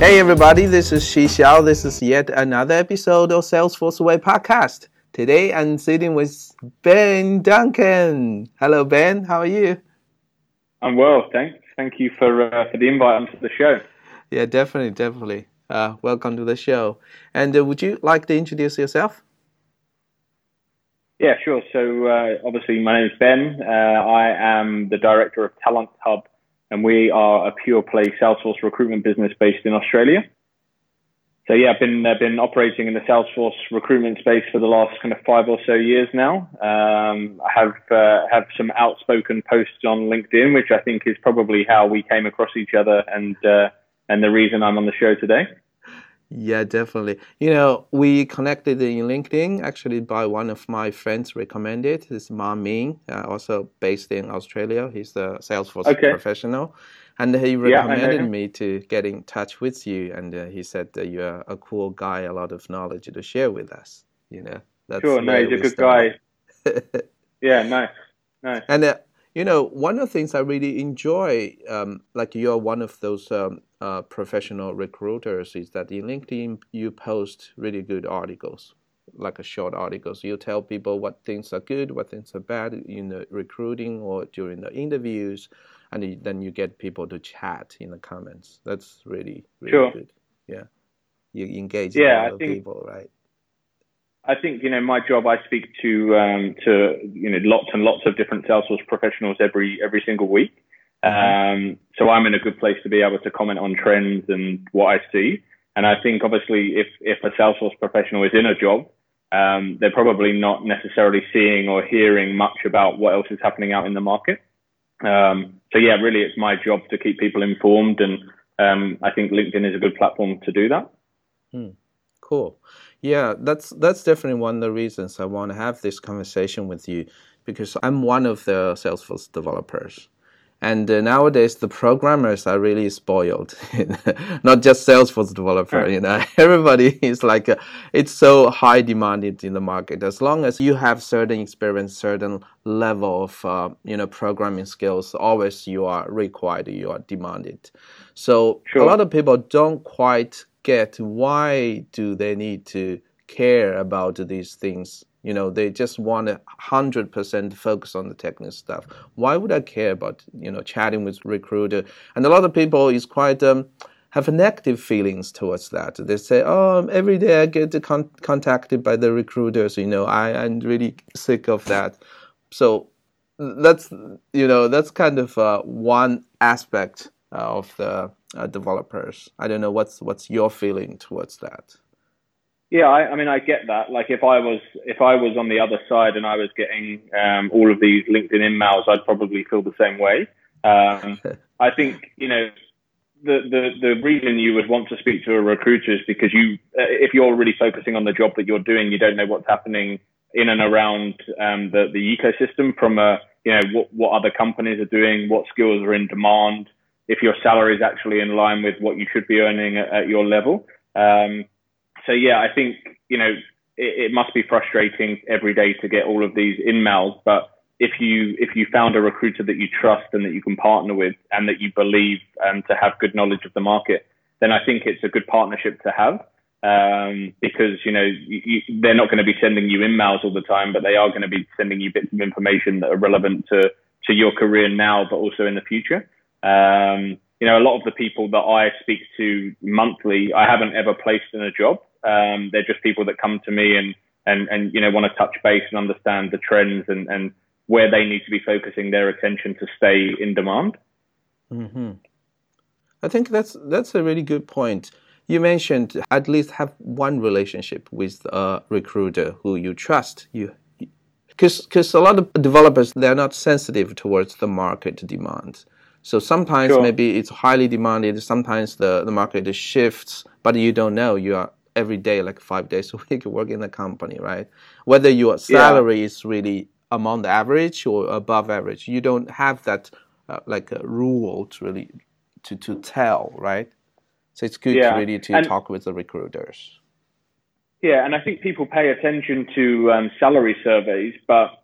Hey everybody, this is Xi Xiao. This is yet another episode of Salesforce Way podcast. Today I'm sitting with Ben Duncan. Hello Ben, how are you? I'm well, thanks. Thank you for uh, for the invite onto the show. Yeah, definitely, definitely. Uh, welcome to the show. And uh, would you like to introduce yourself? Yeah, sure. So uh, obviously, my name is Ben. Uh, I am the director of Talent Hub, and we are a pure play Salesforce recruitment business based in Australia. So yeah, I've been uh, been operating in the Salesforce recruitment space for the last kind of five or so years now. Um, I have uh, have some outspoken posts on LinkedIn, which I think is probably how we came across each other and uh, and the reason I'm on the show today. Yeah, definitely. You know, we connected in LinkedIn actually by one of my friends recommended. This Ma Ming, uh, also based in Australia. He's the Salesforce okay. professional. And he recommended yeah, me to get in touch with you. And uh, he said that you're a cool guy, a lot of knowledge to share with us. You know, that's sure, no, he's a good guy. yeah, nice, nice. And uh, you know, one of the things I really enjoy, um, like you're one of those um, uh, professional recruiters, is that in LinkedIn you post really good articles, like a short articles. You tell people what things are good, what things are bad in the recruiting or during the interviews, and then you get people to chat in the comments. That's really really sure. good. Yeah, you engage yeah, a lot of people, right? I think you know my job. I speak to um, to you know lots and lots of different Salesforce professionals every every single week. Mm-hmm. Um, so I'm in a good place to be able to comment on trends and what I see. And I think obviously if if a Salesforce professional is in a job, um, they're probably not necessarily seeing or hearing much about what else is happening out in the market. Um, so yeah, really, it's my job to keep people informed, and um, I think LinkedIn is a good platform to do that. Hmm. Cool. Yeah, that's that's definitely one of the reasons I want to have this conversation with you because I'm one of the Salesforce developers. And uh, nowadays, the programmers are really spoiled. Not just Salesforce developer, you know. Everybody is like, uh, it's so high demanded in the market. As long as you have certain experience, certain level of, uh, you know, programming skills, always you are required, you are demanded. So sure. a lot of people don't quite get why do they need to care about these things? You know they just want a hundred percent focus on the technical stuff. Why would i care about you know chatting with recruiter? And a lot of people is quite um, have negative feelings towards that. They say oh every day i get con- contacted by the recruiters you know I, i'm really sick of that. So that's you know that's kind of uh, one aspect of the uh, developers. I don't know what's what's your feeling towards that. Yeah, I, I, mean, I get that. Like, if I was if I was on the other side and I was getting um, all of these LinkedIn emails, I'd probably feel the same way. Um, I think you know the, the the reason you would want to speak to a recruiter is because you, uh, if you're really focusing on the job that you're doing, you don't know what's happening in and around um, the the ecosystem from a you know what what other companies are doing, what skills are in demand if your salary is actually in line with what you should be earning at, at your level. Um, so yeah, I think you know it, it, must be frustrating every day to get all of these emails, but if you if you found a recruiter that you trust and that you can partner with and that you believe um, to have good knowledge of the market, then I think it's a good partnership to have. Um, because you know you, you, they're not going to be sending you emails all the time, but they are going to be sending you bits of information that are relevant to to your career now, but also in the future. Um, you know, a lot of the people that I speak to monthly, I haven't ever placed in a job. Um, they're just people that come to me and, and, and, you know, want to touch base and understand the trends and, and where they need to be focusing their attention to stay in demand. Mm-hmm. I think that's, that's a really good point. You mentioned at least have one relationship with a recruiter who you trust. You, because a lot of developers they're not sensitive towards the market demand so sometimes sure. maybe it's highly demanded. Sometimes the, the market shifts, but you don't know. You are every day, like five days a week, working in the company, right? Whether your salary yeah. is really among the average or above average, you don't have that uh, like a rule to really to, to tell, right? So it's good yeah. really to and talk with the recruiters. Yeah, and I think people pay attention to um, salary surveys, but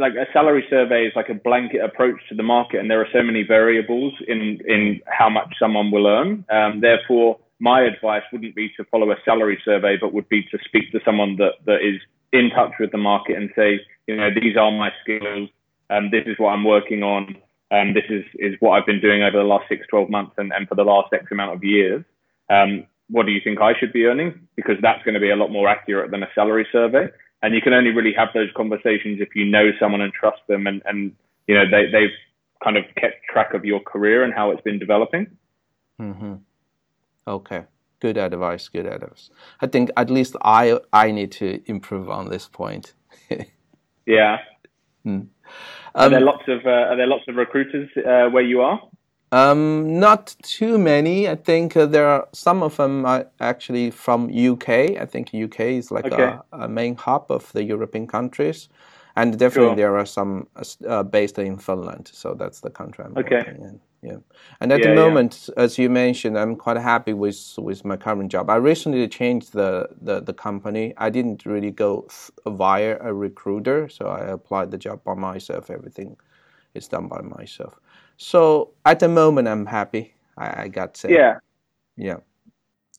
like a salary survey is like a blanket approach to the market, and there are so many variables in in how much someone will earn. Um, therefore, my advice wouldn't be to follow a salary survey, but would be to speak to someone that, that is in touch with the market and say, you know, these are my skills. Um, this is what I'm working on. Um, this is, is what I've been doing over the last six, 12 months and, and for the last X amount of years. Um, what do you think I should be earning? Because that's going to be a lot more accurate than a salary survey. And you can only really have those conversations if you know someone and trust them and, and you know, they, they've kind of kept track of your career and how it's been developing. Mm-hmm. Okay. Good advice. Good advice. I think at least I I need to improve on this point. yeah. Mm. Um, are there lots of uh, are there lots of recruiters uh, where you are? Um, not too many. I think uh, there are some of them are actually from UK. I think UK is like okay. a, a, main hub of the European countries, and definitely sure. there are some uh, based in Finland. So that's the country I'm okay. working in. Yeah, and at yeah, the moment, yeah. as you mentioned, I'm quite happy with with my current job. I recently changed the the, the company. I didn't really go via a recruiter, so I applied the job by myself. Everything is done by myself. So at the moment, I'm happy. I, I got to. Yeah. Yeah.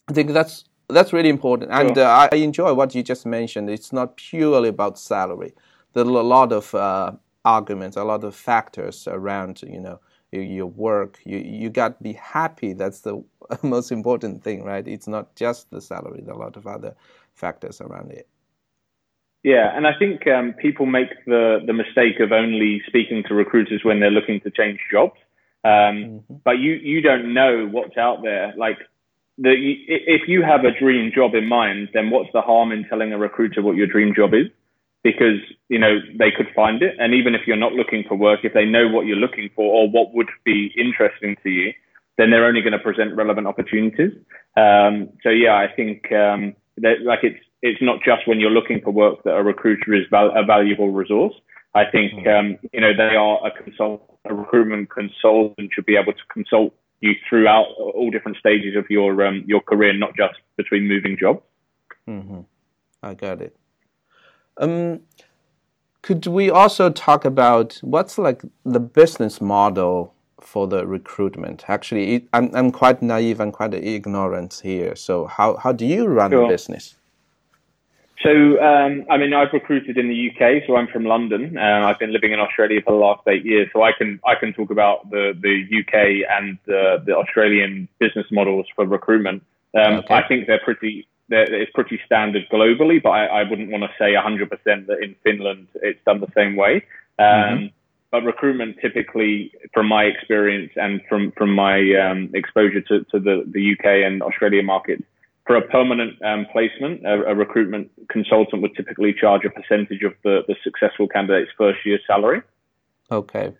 I think that's that's really important, and sure. uh, I enjoy what you just mentioned. It's not purely about salary. There's a lot of uh, arguments, a lot of factors around. You know, your, your work. You you got to be happy. That's the most important thing, right? It's not just the salary. There are a lot of other factors around it. Yeah, and I think um, people make the the mistake of only speaking to recruiters when they're looking to change jobs. Um, mm-hmm. But you you don't know what's out there. Like the if you have a dream job in mind, then what's the harm in telling a recruiter what your dream job is? Because you know they could find it, and even if you're not looking for work, if they know what you're looking for or what would be interesting to you, then they're only going to present relevant opportunities. Um, so yeah, I think um, that like it's it's not just when you're looking for work that a recruiter is val- a valuable resource. I think hmm. um, you know they are a consult, a recruitment consultant should be able to consult you throughout all different stages of your um, your career, not just between moving jobs. Mm-hmm. I got it. Um, could we also talk about what's like the business model for the recruitment? Actually, I'm I'm quite naive and quite ignorant here. So how how do you run sure. a business? So, um, I mean, I've recruited in the UK, so I'm from London. Uh, I've been living in Australia for the last eight years, so I can I can talk about the the UK and the, the Australian business models for recruitment. Um, okay. I think they're pretty they're, it's pretty standard globally, but I, I wouldn't want to say 100% that in Finland it's done the same way. Um, mm-hmm. But recruitment typically, from my experience and from from my um, exposure to, to the, the UK and Australia markets, for a permanent um, placement, a, a, recruitment consultant would typically charge a percentage of the, the successful candidate's first year salary. Okay.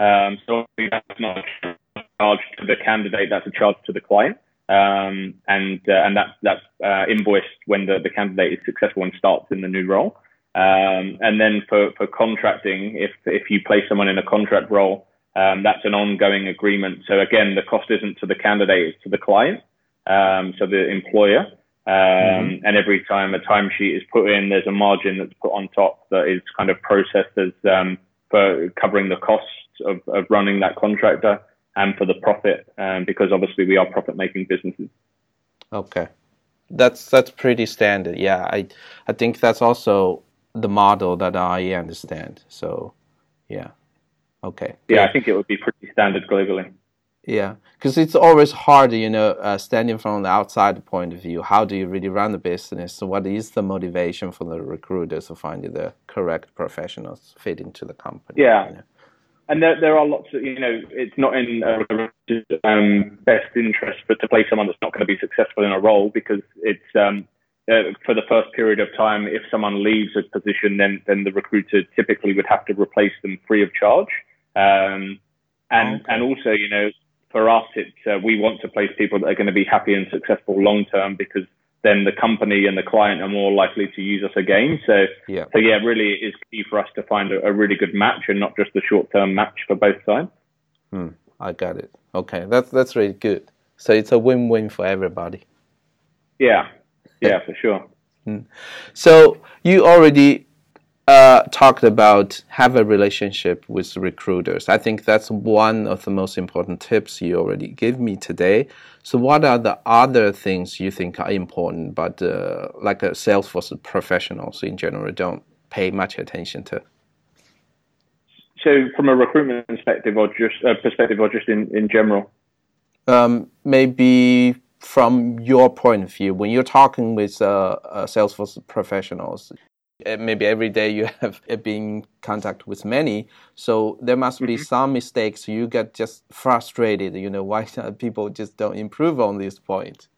Um, so that's not a charge to the candidate, that's a charge to the client. Um, and uh, and that's that's uh, invoiced when the, the candidate is successful and starts in the new role. Um, and then for, for contracting, if if you place someone in a contract role, um, that's an ongoing agreement. So again, the cost isn't to the candidate, it's to the client um, so the employer. Um, mm-hmm. And every time a timesheet is put in, there's a margin that's put on top that is kind of processed as um, for covering the costs of, of running that contractor and for the profit, um, because obviously we are profit-making businesses. Okay, that's that's pretty standard. Yeah, I I think that's also the model that I understand. So, yeah, okay. Yeah, I think it would be pretty standard globally. Yeah, because it's always hard, you know, uh, standing from the outside point of view. How do you really run the business? So what is the motivation for the recruiters to find the correct professionals fit into the company? Yeah. You know? And there, there are lots of, you know, it's not in uh, um, best interest for to play someone that's not going to be successful in a role because it's um, uh, for the first period of time. If someone leaves a position, then then the recruiter typically would have to replace them free of charge. Um, and okay. and also, you know, for us, it's uh, we want to place people that are going to be happy and successful long term because then the company and the client are more likely to use us again. So, yeah. so yeah, really it is key for us to find a, a really good match and not just a short term match for both sides. Hmm, I got it. Okay, that's that's really good. So it's a win win for everybody. Yeah, yeah, for sure. Hmm. So you already uh, talked about have a relationship with recruiters. I think that's one of the most important tips you already gave me today. So, what are the other things you think are important, but uh, like a Salesforce professionals in general don't pay much attention to? So, from a recruitment perspective, or just uh, perspective, or just in in general, um, maybe from your point of view, when you're talking with uh, uh, Salesforce professionals, maybe every day you have been contact with many so there must be mm-hmm. some mistakes you get just frustrated you know why people just don't improve on this point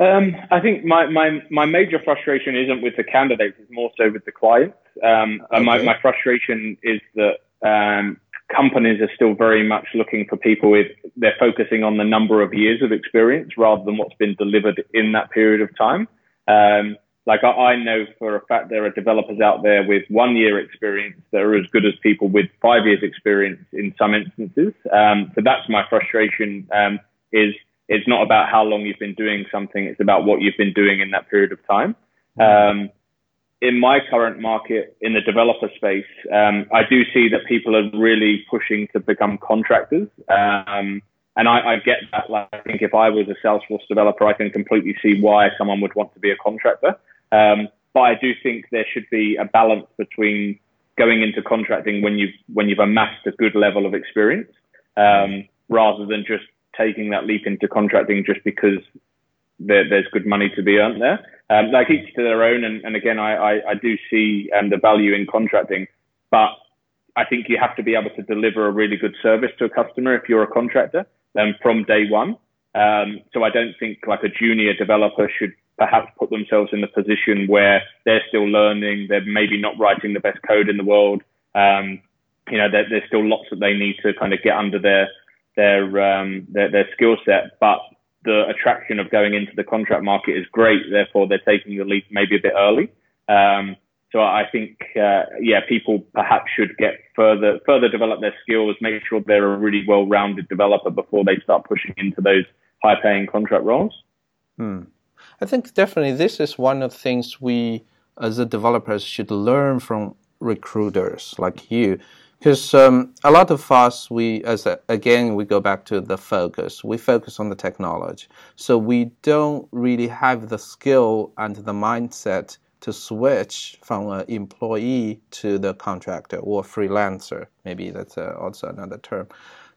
um, I think my, my, my major frustration isn't with the candidates, it's more so with the clients. Um, okay. my, my frustration is that um, companies are still very much looking for people with, they're focusing on the number of years of experience rather than what's been delivered in that period of time. Um, like I, I, know for a fact there are developers out there with one year experience that are as good as people with five years experience in some instances. Um, so that's my frustration. Um, is it's not about how long you've been doing something; it's about what you've been doing in that period of time. Um, in my current market, in the developer space, um, I do see that people are really pushing to become contractors. Um, and I, I, get that. Like, I think if I was a Salesforce developer, I can completely see why someone would want to be a contractor. Um, but I do think there should be a balance between going into contracting when you've when you've amassed a good level of experience, um, rather than just taking that leap into contracting just because there, there's good money to be earned there. Um, like each to their own, and, and again, I, I, I, do see um, the value in contracting, but I think you have to be able to deliver a really good service to a customer if you're a contractor um, from day one. Um, so I don't think like a junior developer should perhaps put themselves in the position where they're still learning, they're maybe not writing the best code in the world. Um, you know, there, there's still lots that they need to kind of get under their their um, their, their skill set, but the attraction of going into the contract market is great. Therefore, they're taking the leap maybe a bit early. Um, so I think, uh, yeah, people perhaps should get further further develop their skills, make sure they're a really well-rounded developer before they start pushing into those high-paying contract roles. Hmm. I think definitely this is one of the things we as a developers should learn from recruiters like you. Because um, a lot of us we as a, again we go back to the focus. We focus on the technology. So we don't really have the skill and the mindset to switch from an employee to the contractor or freelancer. Maybe that's uh, also another term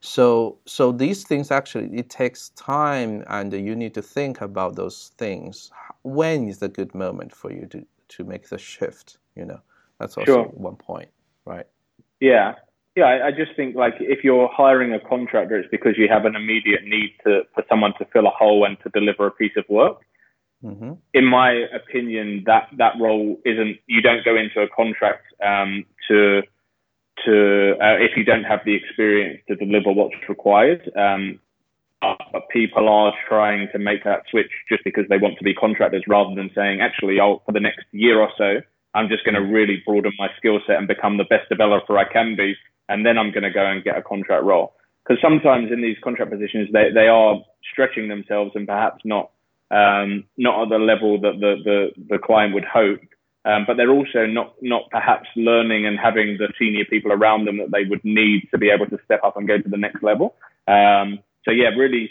so, so these things actually it takes time, and you need to think about those things. When is the good moment for you to to make the shift? You know, that's also sure. one point, right? Yeah, yeah. I, I just think like if you're hiring a contractor, it's because you have an immediate need to for someone to fill a hole and to deliver a piece of work. Mm-hmm. In my opinion, that that role isn't. You don't go into a contract um, to to uh, if you don't have the experience to deliver what's required. Um, but people are trying to make that switch just because they want to be contractors rather than saying, actually, I'll, for the next year or so, I'm just going to really broaden my skill set and become the best developer I can be. And then I'm going to go and get a contract role. Because sometimes in these contract positions, they, they are stretching themselves and perhaps not, um, not at the level that the, the, the client would hope. Um, but they're also not not perhaps learning and having the senior people around them that they would need to be able to step up and go to the next level. Um, so yeah, really,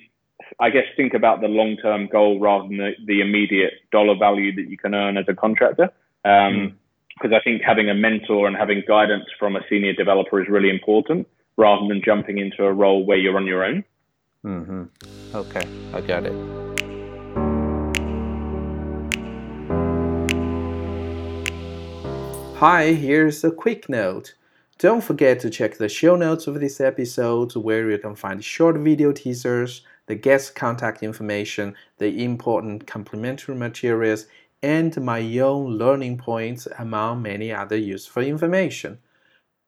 I guess think about the long term goal rather than the, the, immediate dollar value that you can earn as a contractor. Because um, mm. I think having a mentor and having guidance from a senior developer is really important, rather than jumping into a role where you're on your own. Mm-hmm. Okay, I got it. Hi, here's a quick note. Don't forget to check the show notes of this episode where you can find short video teasers, the guest contact information, the important complementary materials, and my own learning points among many other useful information.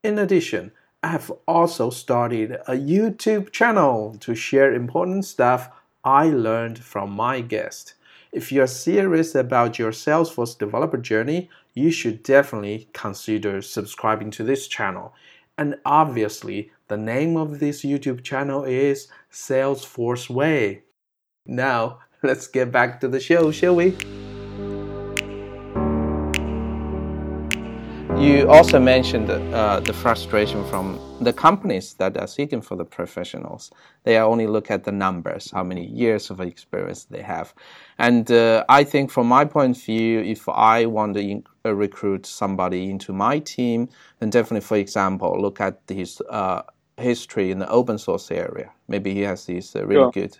In addition, I have also started a YouTube channel to share important stuff I learned from my guests. If you're serious about your Salesforce developer journey, you should definitely consider subscribing to this channel. And obviously, the name of this YouTube channel is Salesforce Way. Now, let's get back to the show, shall we? You also mentioned uh, the frustration from the companies that are seeking for the professionals. They only look at the numbers, how many years of experience they have. And uh, I think, from my point of view, if I want to in- uh, recruit somebody into my team, then definitely, for example, look at his uh, history in the open source area. Maybe he has this uh, really sure. good,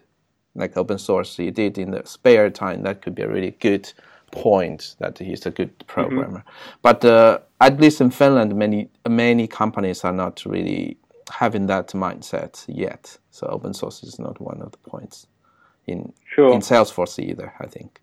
like open source he did in the spare time. That could be a really good point that he's a good mm-hmm. programmer. Mm-hmm. But uh, at least in Finland, many many companies are not really having that mindset yet. So open source is not one of the points in sure. in Salesforce either. I think.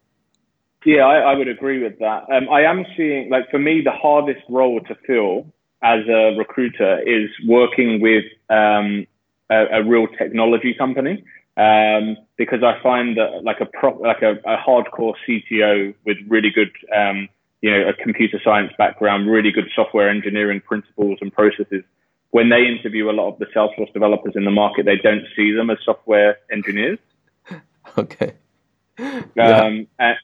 Yeah, I, I would agree with that. Um, I am seeing, like, for me, the hardest role to fill as a recruiter is working with um, a, a real technology company um, because I find that like a pro- like a, a, hardcore CTO with really good um, you know a computer science background, really good software engineering principles and processes. When they interview a lot of the Salesforce developers in the market, they don't see them as software engineers. Okay. Um, and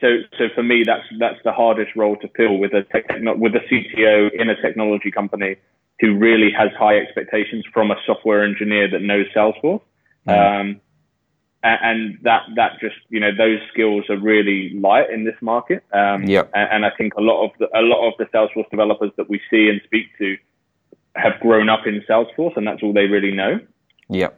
so, so for me, that's that's the hardest role to fill with a techno- with a CTO in a technology company who really has high expectations from a software engineer that knows Salesforce. Um, and that that just you know those skills are really light in this market. Um, yeah. And, and, I think a lot of the, a lot of the Salesforce developers that we see and speak to have grown up in Salesforce, and that's all they really know. Yeah.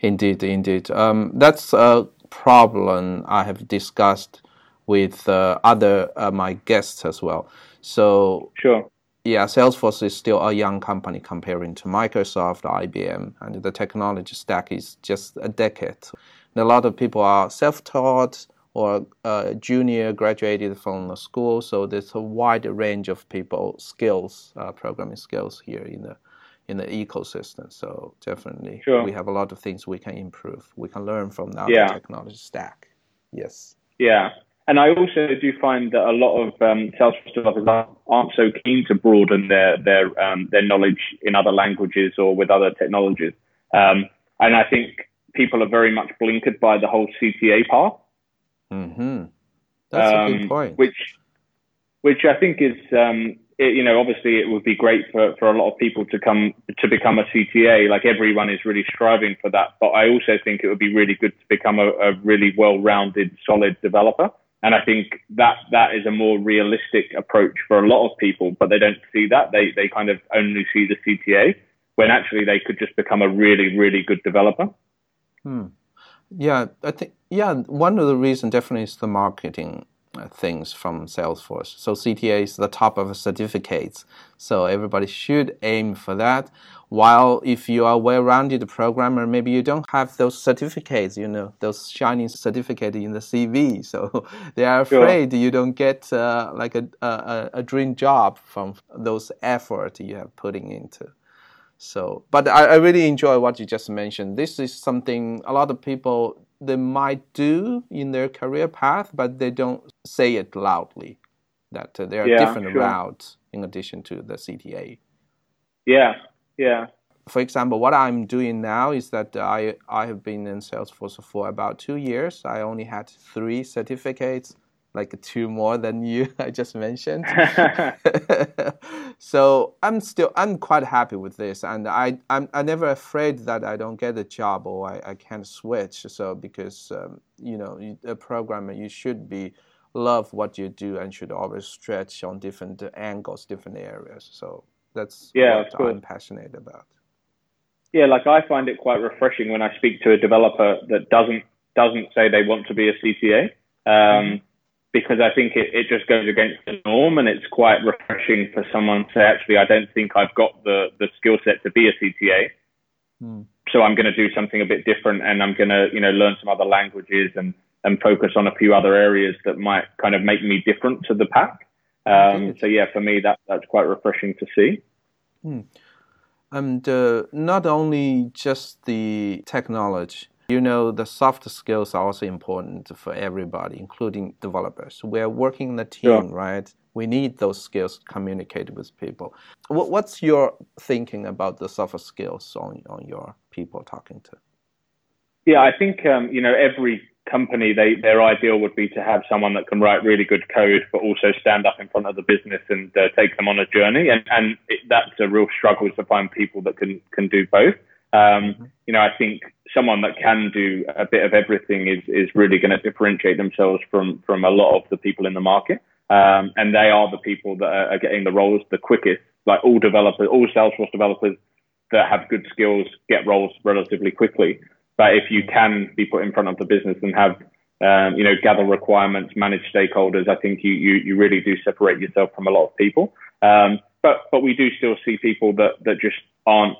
Indeed, indeed. Um, that's a problem I have discussed with uh, other uh, my guests as well. So sure yeah, Salesforce is still a young company comparing to Microsoft, IBM, and the technology stack is just a decade. And a lot of people are self-taught or uh, junior graduated from the school, so there's a wide range of people skills, uh, programming skills here in the in the ecosystem. So definitely, sure. we have a lot of things we can improve. We can learn from the yeah. technology stack. Yes. Yeah, and I also do find that a lot of um, Salesforce developers aren't so keen to broaden their their um, their knowledge in other languages or with other technologies. Um, and I think people are very much blinkered by the whole CTA path. Mm-hmm. That's a good um, point. Which, which I think is, um, it, you know, obviously it would be great for, for a lot of people to come to become a CTA. Like everyone is really striving for that. But I also think it would be really good to become a, a really well-rounded, solid developer. And I think that that is a more realistic approach for a lot of people, but they don't see that. They they kind of only see the CTA when actually they could just become a really really good developer. Hmm. Yeah, I think yeah. One of the reasons definitely is the marketing things from Salesforce. So CTA is the top of certificates. So everybody should aim for that. While if you are a well-rounded programmer, maybe you don't have those certificates, you know, those shining certificate in the CV. So they are afraid sure. you don't get uh, like a, a, a dream job from those effort you have putting into. So, but I, I really enjoy what you just mentioned. This is something a lot of people they might do in their career path, but they don't say it loudly. That uh, there are yeah, different sure. routes in addition to the CTA. Yeah, yeah. For example, what I'm doing now is that I I have been in Salesforce for about two years. I only had three certificates like two more than you I just mentioned. so I'm still I'm quite happy with this, and I I'm I'm never afraid that I don't get a job or I, I can't switch. So because um, you know a programmer you should be love what you do and should always stretch on different angles, different areas. So that's yeah, what I'm passionate about. Yeah, like I find it quite refreshing when I speak to a developer that doesn't doesn't say they want to be a CTA. Um, mm-hmm because I think it, it just goes against the norm and it's quite refreshing for someone to say, actually, I don't think I've got the, the skill set to be a CTA. Mm. So I'm going to do something a bit different and I'm going to, you know, learn some other languages and, and focus on a few other areas that might kind of make me different to the pack. Um, so yeah, for me, that, that's quite refreshing to see. Mm. And uh, not only just the technology, you know, the soft skills are also important for everybody, including developers. We're working in a team, yeah. right? We need those skills to communicate with people. What's your thinking about the soft skills on, on your people talking to? Yeah, I think um, you know every company, they their ideal would be to have someone that can write really good code, but also stand up in front of the business and uh, take them on a journey. And and it, that's a real struggle to find people that can can do both. Um, mm-hmm. you know, I think someone that can do a bit of everything is is really going to differentiate themselves from from a lot of the people in the market. Um, and they are the people that are, are getting the roles the quickest. Like all developers, all Salesforce developers that have good skills get roles relatively quickly. But if you can be put in front of the business and have, um, you know, gather requirements, manage stakeholders, I think you, you, you really do separate yourself from a lot of people. Um, but, but we do still see people that, that just aren't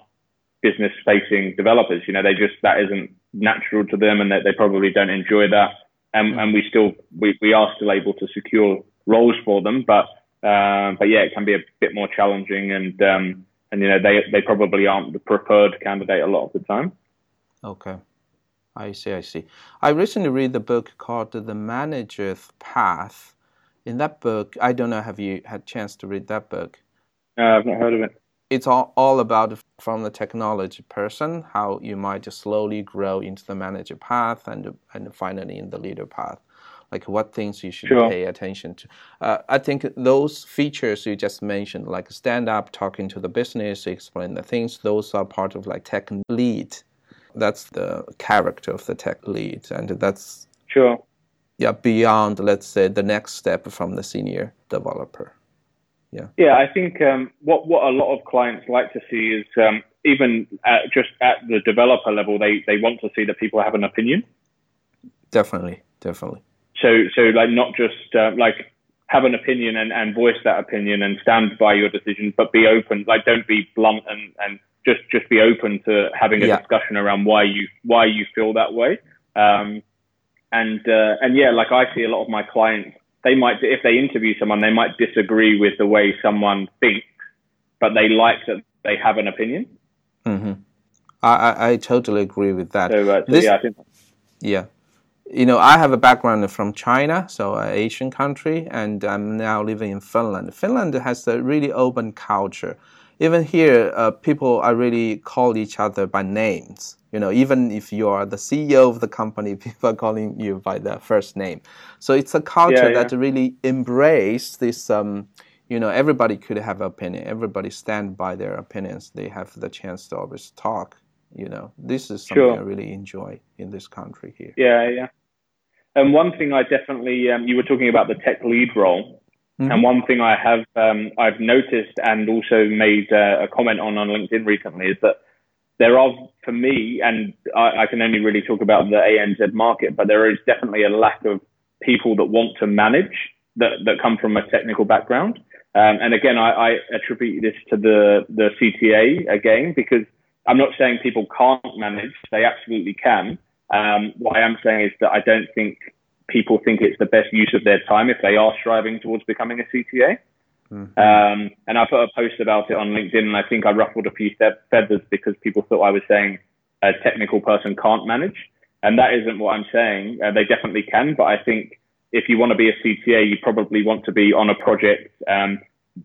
business facing developers. You know, they just, that isn't natural to them and that they probably don't enjoy that. And, and we still, we, we are still able to secure roles for them, but, uh, but yeah, it can be a bit more challenging and, um, and you know, they, they probably aren't the preferred candidate a lot of the time. Okay. I see, I see. I recently read the book called The Manager's Path. In that book, I don't know, have you had a chance to read that book? Uh, I've not heard of it. It's all, all about from the technology person, how you might just slowly grow into the manager path and, and finally in the leader path. Like what things you should sure. pay attention to. Uh, I think those features you just mentioned, like stand up, talking to the business, explain the things, those are part of like tech lead that's the character of the tech lead, and that's sure. Yeah, beyond let's say the next step from the senior developer. Yeah. Yeah, I think um, what what a lot of clients like to see is um, even at, just at the developer level, they they want to see that people have an opinion. Definitely, definitely. So so like not just uh, like have an opinion and, and voice that opinion and stand by your decision, but be open. Like don't be blunt and, and just just be open to having a yeah. discussion around why you why you feel that way. Um, and uh, and yeah, like I see a lot of my clients, they might if they interview someone, they might disagree with the way someone thinks, but they like that they have an opinion. Mm-hmm. I, I, I totally agree with that. So, uh, so this, yeah, think... yeah. You know, I have a background from China, so an Asian country, and I'm now living in Finland. Finland has a really open culture even here, uh, people are really call each other by names. You know, even if you are the CEO of the company, people are calling you by their first name. So it's a culture yeah, yeah. that really embrace this. Um, you know, everybody could have opinion. Everybody stand by their opinions. They have the chance to always talk. You know, this is something sure. I really enjoy in this country here. Yeah, yeah. And one thing I definitely, um, you were talking about the tech lead role. Mm-hmm. And one thing I have um, I've noticed and also made uh, a comment on on LinkedIn recently is that there are, for me, and I, I, can only really talk about the ANZ market, but there is definitely a lack of people that want to manage that, that come from a technical background. Um, and again, I, I, attribute this to the, the CTA again, because I'm not saying people can't manage, they absolutely can. Um, what I am saying is that I don't think people think it's the best use of their time if they are striving towards becoming a CTA. Mm-hmm. Um, and I put a post about it on LinkedIn, and I think I ruffled a few feathers because people thought I was saying a technical person can't manage, and that isn't what I'm saying. Uh, they definitely can, but I think if you want to be a CTA, you probably want to be on a project, um,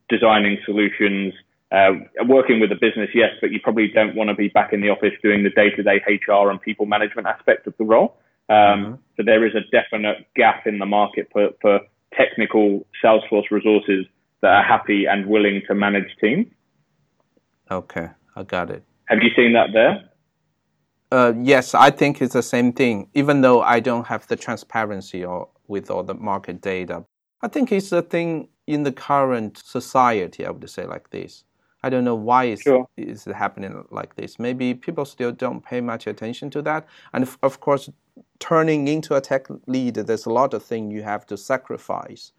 designing solutions, uh, working with a business, yes, but you probably don't want to be back in the office doing the day-to-day HR and people management aspect of the role. Um, mm-hmm. So there is a definite gap in the market for, for technical Salesforce resources that are happy and willing to manage teams. Okay, I got it. Have you seen that there? Uh, yes, I think it's the same thing. Even though I don't have the transparency or with all the market data, I think it's a thing in the current society. I would say like this. I don't know why it's, sure. it's happening like this. Maybe people still don't pay much attention to that. And of course, turning into a tech lead, there's a lot of things you have to sacrifice.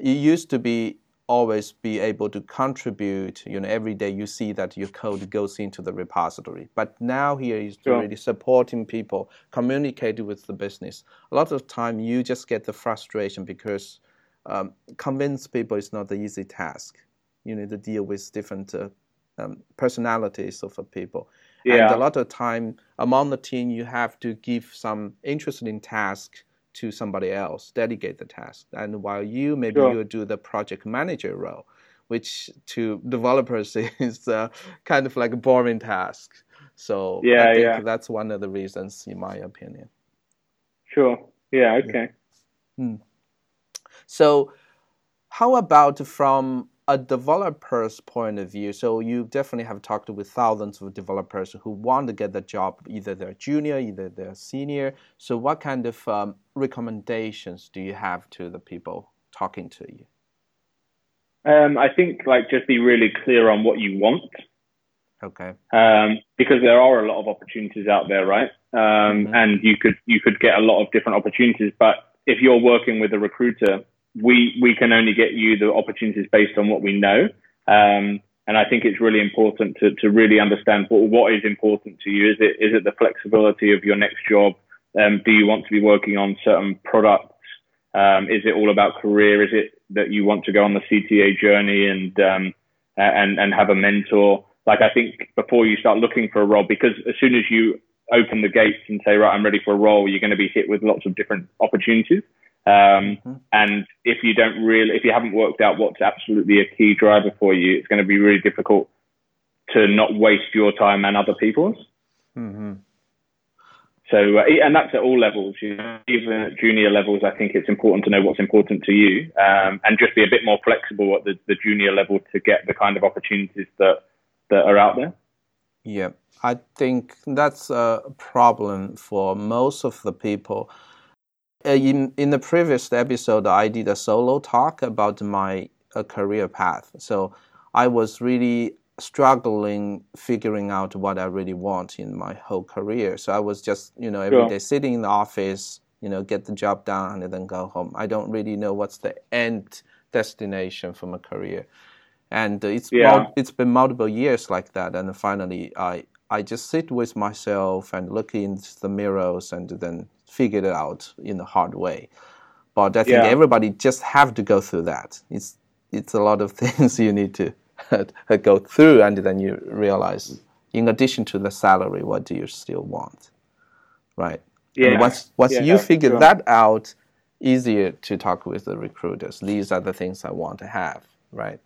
You used to be always be able to contribute. You know, every day you see that your code goes into the repository. But now here is sure. really supporting people, communicating with the business. A lot of time you just get the frustration because um, convince people is not the easy task you need to deal with different uh, um, personalities of people. Yeah. And a lot of time among the team, you have to give some interesting task to somebody else, delegate the task. And while you maybe sure. you do the project manager role, which to developers is uh, kind of like a boring task. So yeah, I think yeah. that's one of the reasons, in my opinion. Sure. Yeah. Okay. Hmm. So, how about from a developer's point of view? So, you definitely have talked with thousands of developers who want to get the job, either they're junior, either they're senior. So, what kind of um, recommendations do you have to the people talking to you? Um, I think like just be really clear on what you want. Okay. Um, because there are a lot of opportunities out there, right? Um, mm-hmm. and you could you could get a lot of different opportunities. But if you're working with a recruiter, we we can only get you the opportunities based on what we know. Um, and I think it's really important to, to really understand what, what is important to you. Is it is it the flexibility of your next job? Um, do you want to be working on certain products? Um, is it all about career? Is it that you want to go on the CTA journey and um, and and have a mentor? Like I think before you start looking for a role, because as soon as you open the gates and say, right, I'm ready for a role, you're going to be hit with lots of different opportunities. Um, mm-hmm. And if you don't really, if you haven't worked out what's absolutely a key driver for you, it's going to be really difficult to not waste your time and other people's. Mm-hmm. So, uh, and that's at all levels. You know, even at junior levels, I think it's important to know what's important to you, um, and just be a bit more flexible at the, the junior level to get the kind of opportunities that that are out there. Yeah, I think that's a problem for most of the people. Uh, in in the previous episode, I did a solo talk about my uh, career path. So I was really struggling figuring out what I really want in my whole career. So I was just you know every sure. day sitting in the office, you know, get the job done and then go home. I don't really know what's the end destination for my career and it's yeah. it's been multiple years like that and finally i i just sit with myself and look into the mirrors and then figure it out in a hard way. But i think yeah. everybody just have to go through that. It's it's a lot of things you need to uh, go through and then you realize in addition to the salary what do you still want right? Yeah. and once once yeah, you figure sure. that out easier to talk with the recruiters. These are the things i want to have right?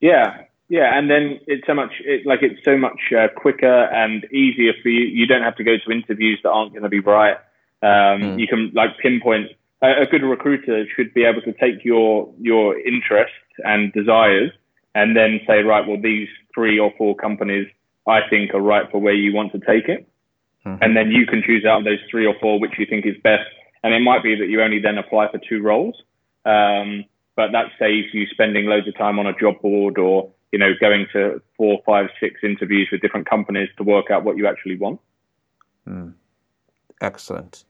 Yeah, yeah, and then it's so much it, like it's so much uh, quicker and easier for you. You don't have to go to interviews that aren't going to be right. Um, mm. You can like pinpoint. A, a good recruiter should be able to take your your interests and desires and then say, right, well, these three or four companies I think are right for where you want to take it. Mm-hmm. And then you can choose out of those three or four which you think is best. And it might be that you only then apply for two roles. Um, but that saves you spending loads of time on a job board or you know going to four, five, six interviews with different companies to work out what you actually want. Mm. Excellent.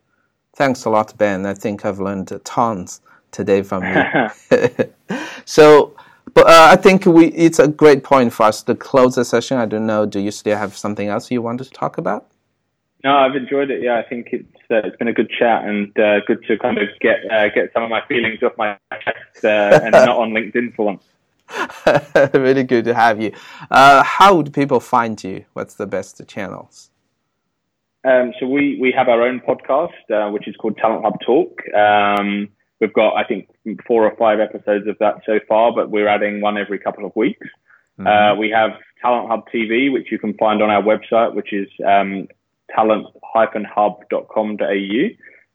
Thanks a lot, Ben. I think I've learned tons today from you. so, but uh, I think we it's a great point for us to close the session. I don't know. Do you still have something else you want to talk about? No, I've enjoyed it. Yeah, I think it's uh, it's been a good chat and uh, good to kind of get uh, get some of my feelings off my chest uh, and not on LinkedIn for once. really good to have you. Uh, how would people find you? What's the best channels? Um, so we we have our own podcast, uh, which is called Talent Hub Talk. Um, we've got I think four or five episodes of that so far, but we're adding one every couple of weeks. Mm-hmm. we have Talent Hub TV, which you can find on our website, which is um, talent-hub.com.au.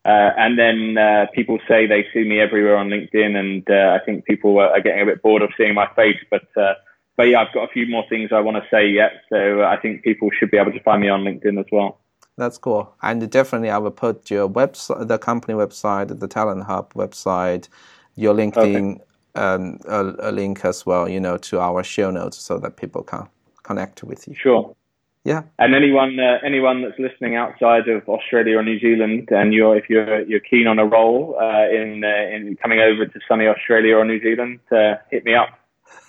Uh, and then uh, people say they see me everywhere on LinkedIn, and uh, I think people are getting a bit bored of seeing my face. But uh, but yeah, I've got a few more things I want to say yet, so I think people should be able to find me on LinkedIn as well. That's cool, and definitely I will put your website, the company website, the Talent Hub website, your LinkedIn um, a, a link as well, you know, to our show notes so that people can connect with you. Sure. Yeah. And anyone uh, anyone that's listening outside of Australia or New Zealand, and you're if you're you're keen on a role uh, in uh, in coming over to sunny Australia or New Zealand, uh, hit me up.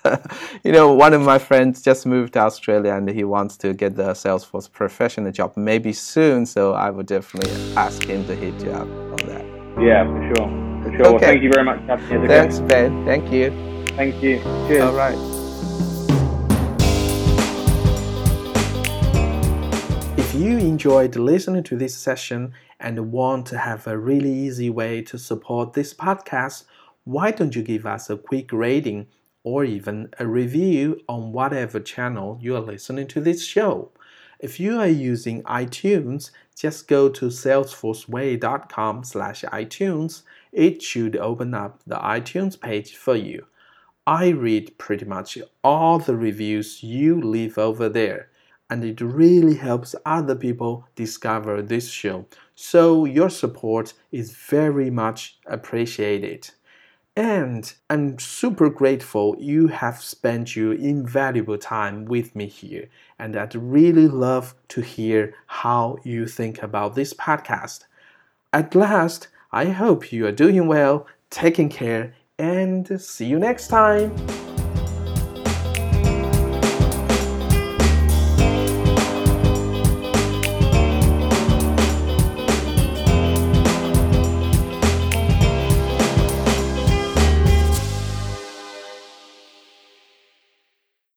you know, one of my friends just moved to Australia and he wants to get the Salesforce professional job maybe soon. So I would definitely ask him to hit you up on that. Yeah, for sure. For sure. Okay. Well, thank you very much. Thanks, Ben. Thank you. Thank you. Cheers. All right. If you enjoyed listening to this session and want to have a really easy way to support this podcast, why don't you give us a quick rating or even a review on whatever channel you are listening to this show? If you are using iTunes, just go to salesforceway.com slash iTunes. It should open up the iTunes page for you. I read pretty much all the reviews you leave over there, and it really helps other people discover this show. So your support is very much appreciated. And I'm super grateful you have spent your invaluable time with me here. And I'd really love to hear how you think about this podcast. At last, I hope you are doing well, taking care, and see you next time.